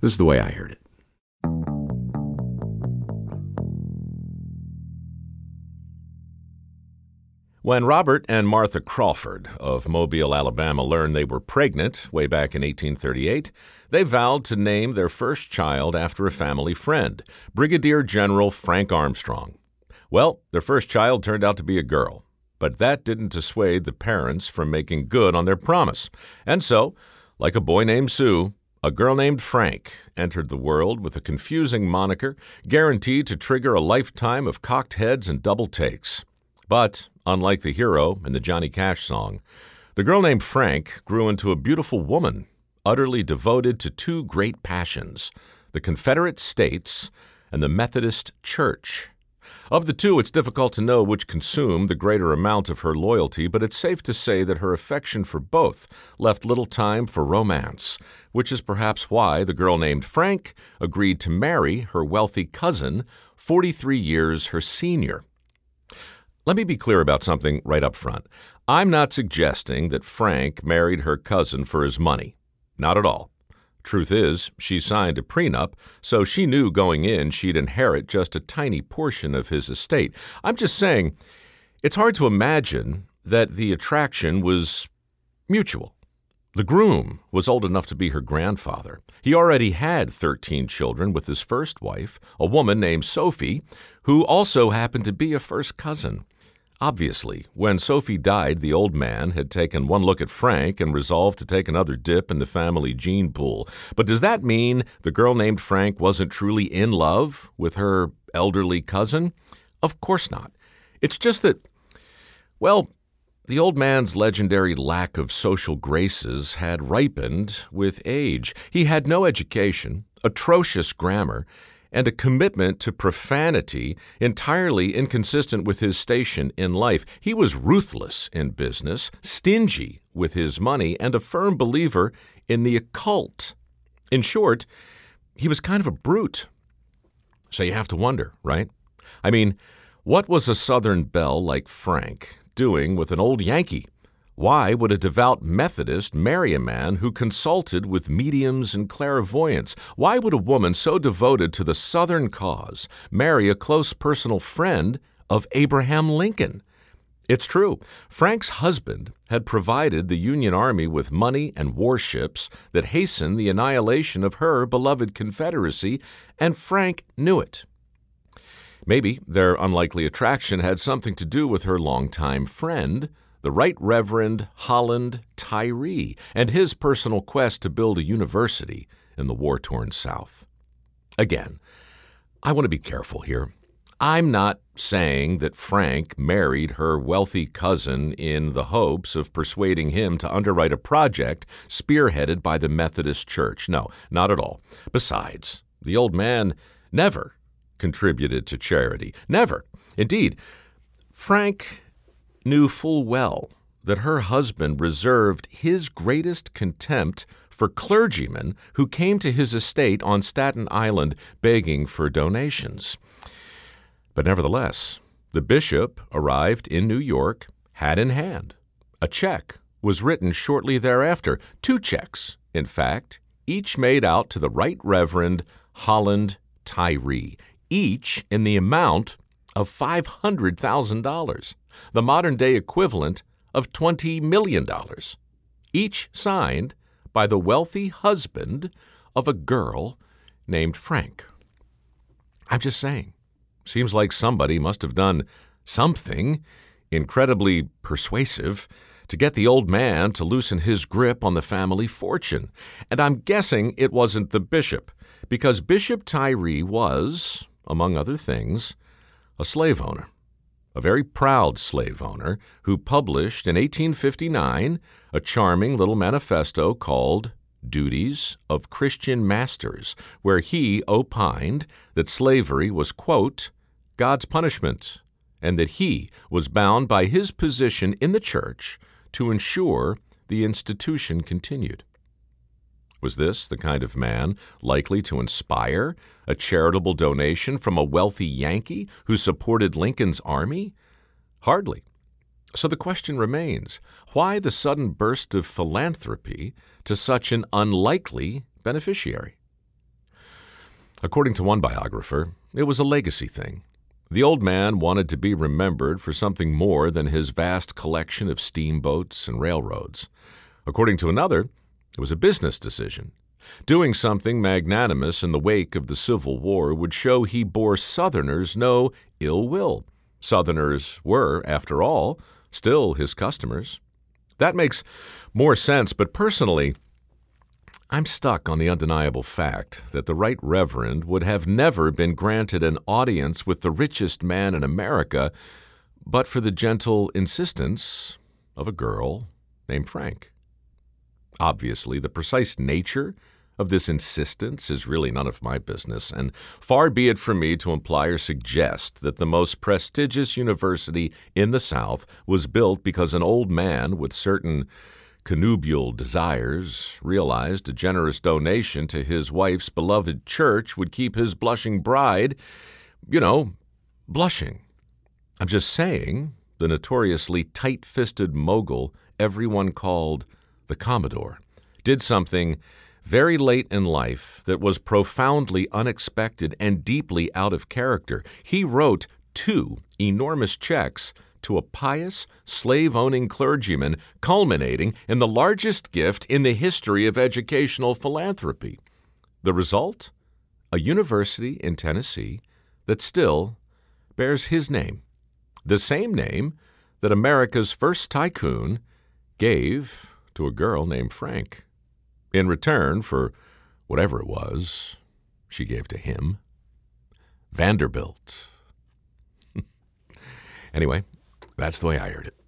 This is the way I heard it. When Robert and Martha Crawford of Mobile, Alabama learned they were pregnant way back in 1838, they vowed to name their first child after a family friend, Brigadier General Frank Armstrong. Well, their first child turned out to be a girl, but that didn't dissuade the parents from making good on their promise. And so, like a boy named Sue, a girl named Frank entered the world with a confusing moniker guaranteed to trigger a lifetime of cocked heads and double takes. But, unlike the hero in the Johnny Cash song, the girl named Frank grew into a beautiful woman, utterly devoted to two great passions the Confederate States and the Methodist Church. Of the two, it's difficult to know which consumed the greater amount of her loyalty, but it's safe to say that her affection for both left little time for romance, which is perhaps why the girl named Frank agreed to marry her wealthy cousin, 43 years her senior. Let me be clear about something right up front. I'm not suggesting that Frank married her cousin for his money. Not at all. Truth is, she signed a prenup, so she knew going in she'd inherit just a tiny portion of his estate. I'm just saying, it's hard to imagine that the attraction was mutual. The groom was old enough to be her grandfather. He already had 13 children with his first wife, a woman named Sophie, who also happened to be a first cousin. Obviously, when Sophie died, the old man had taken one look at Frank and resolved to take another dip in the family gene pool. But does that mean the girl named Frank wasn't truly in love with her elderly cousin? Of course not. It's just that, well, the old man's legendary lack of social graces had ripened with age. He had no education, atrocious grammar, and a commitment to profanity entirely inconsistent with his station in life. He was ruthless in business, stingy with his money, and a firm believer in the occult. In short, he was kind of a brute. So you have to wonder, right? I mean, what was a Southern belle like Frank doing with an old Yankee? Why would a devout Methodist marry a man who consulted with mediums and clairvoyants? Why would a woman so devoted to the Southern cause marry a close personal friend of Abraham Lincoln? It's true. Frank's husband had provided the Union Army with money and warships that hastened the annihilation of her beloved Confederacy, and Frank knew it. Maybe their unlikely attraction had something to do with her longtime friend, the Right Reverend Holland Tyree and his personal quest to build a university in the war torn South. Again, I want to be careful here. I'm not saying that Frank married her wealthy cousin in the hopes of persuading him to underwrite a project spearheaded by the Methodist Church. No, not at all. Besides, the old man never contributed to charity. Never. Indeed, Frank knew full well that her husband reserved his greatest contempt for clergymen who came to his estate on Staten Island begging for donations. But nevertheless, the bishop arrived in New York, hat in hand. A check was written shortly thereafter, two checks, in fact, each made out to the Right Reverend Holland Tyree, each in the amount of $500,000 the modern day equivalent of $20 million, each signed by the wealthy husband of a girl named Frank. I'm just saying, seems like somebody must have done something incredibly persuasive to get the old man to loosen his grip on the family fortune. And I'm guessing it wasn't the bishop, because Bishop Tyree was, among other things, a slave owner a very proud slave owner who published in 1859 a charming little manifesto called Duties of Christian Masters, where he opined that slavery was, quote, God's punishment, and that he was bound by his position in the church to ensure the institution continued. Was this the kind of man likely to inspire a charitable donation from a wealthy Yankee who supported Lincoln's army? Hardly. So the question remains why the sudden burst of philanthropy to such an unlikely beneficiary? According to one biographer, it was a legacy thing. The old man wanted to be remembered for something more than his vast collection of steamboats and railroads. According to another, it was a business decision. Doing something magnanimous in the wake of the Civil War would show he bore Southerners no ill will. Southerners were, after all, still his customers. That makes more sense, but personally, I'm stuck on the undeniable fact that the Right Reverend would have never been granted an audience with the richest man in America but for the gentle insistence of a girl named Frank. Obviously, the precise nature of this insistence is really none of my business, and far be it from me to imply or suggest that the most prestigious university in the South was built because an old man with certain connubial desires realized a generous donation to his wife's beloved church would keep his blushing bride, you know, blushing. I'm just saying the notoriously tight fisted mogul everyone called the Commodore did something very late in life that was profoundly unexpected and deeply out of character. He wrote two enormous checks to a pious, slave owning clergyman, culminating in the largest gift in the history of educational philanthropy. The result? A university in Tennessee that still bears his name, the same name that America's first tycoon gave to a girl named Frank in return for whatever it was she gave to him. Vanderbilt. anyway, that's the way I heard it.